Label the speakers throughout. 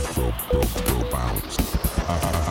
Speaker 1: Afro bounce.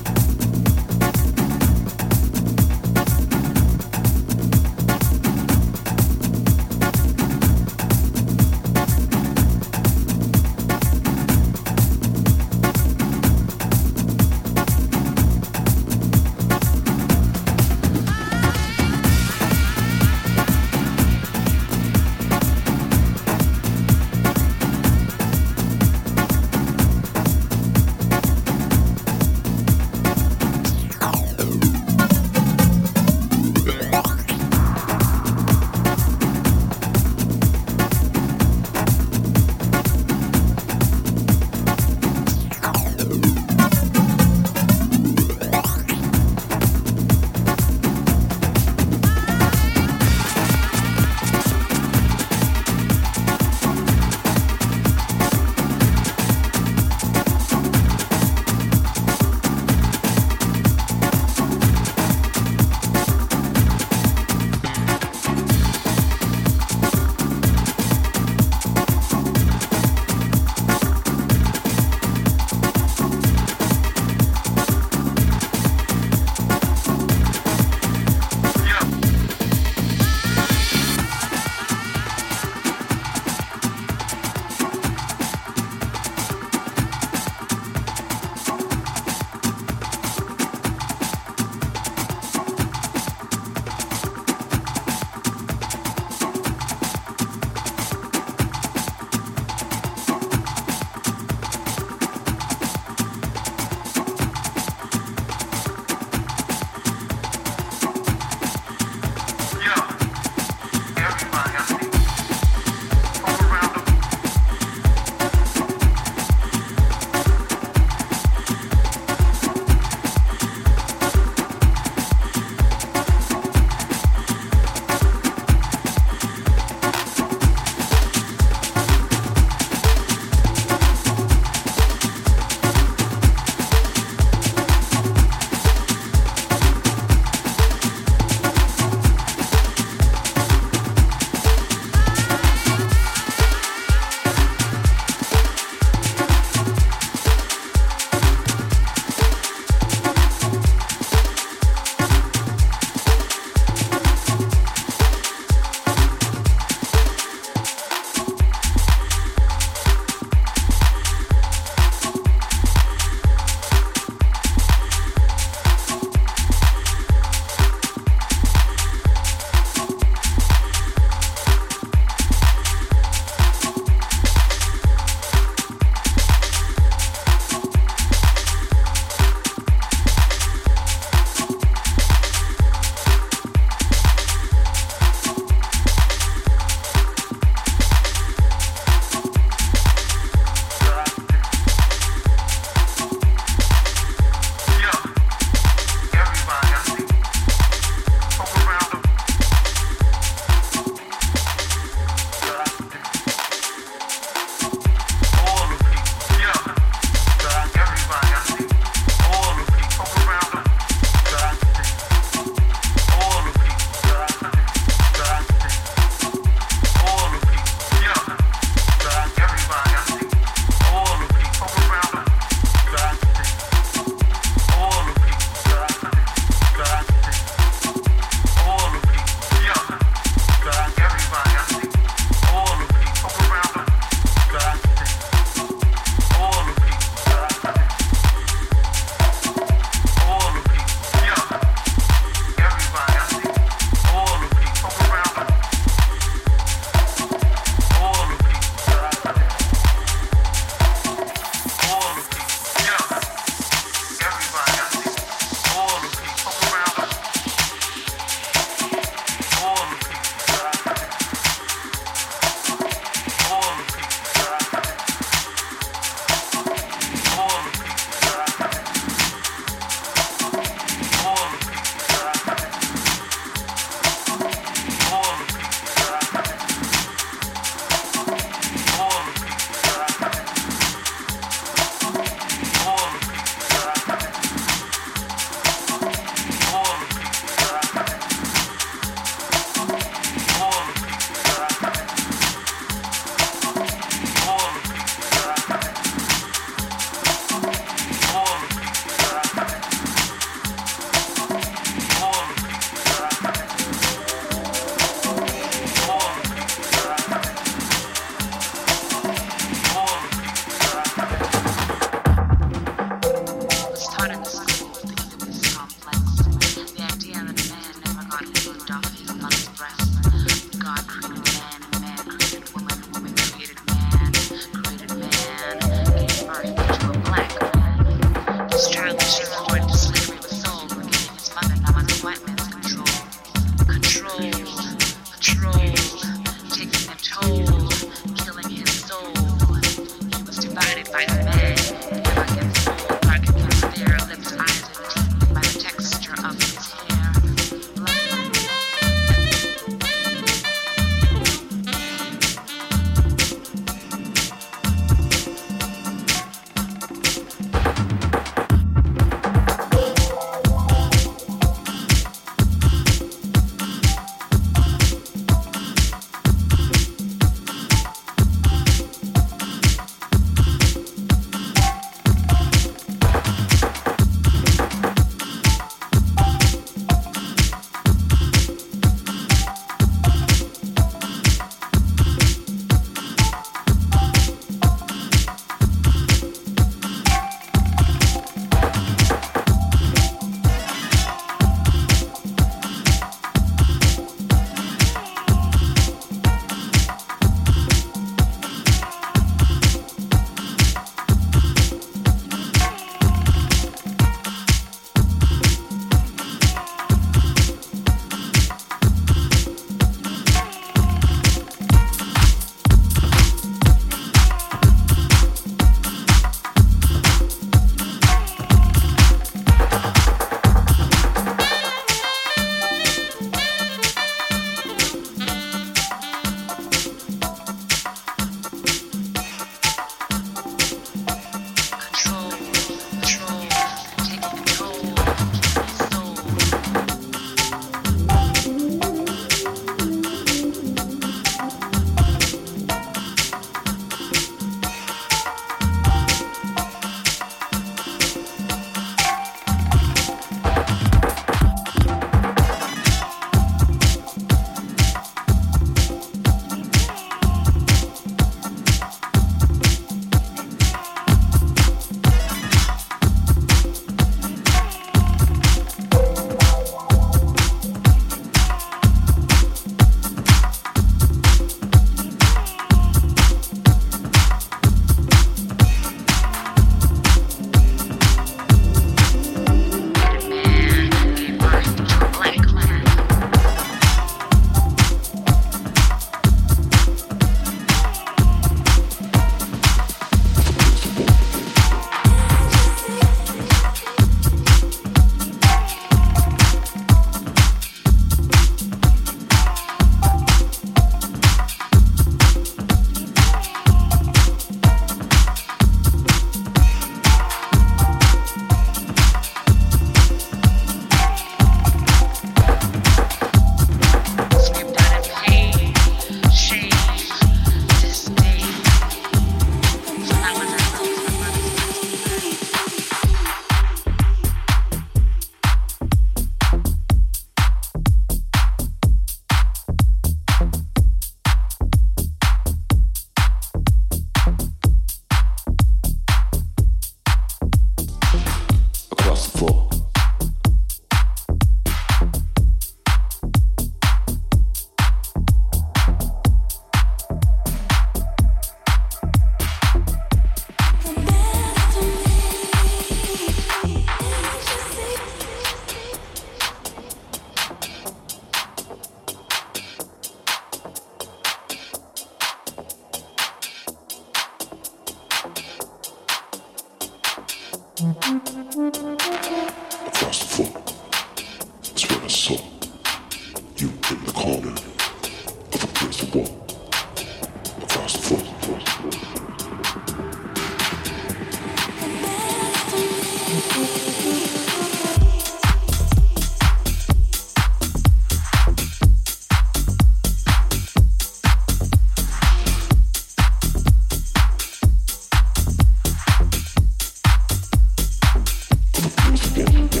Speaker 2: used to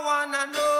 Speaker 3: Thank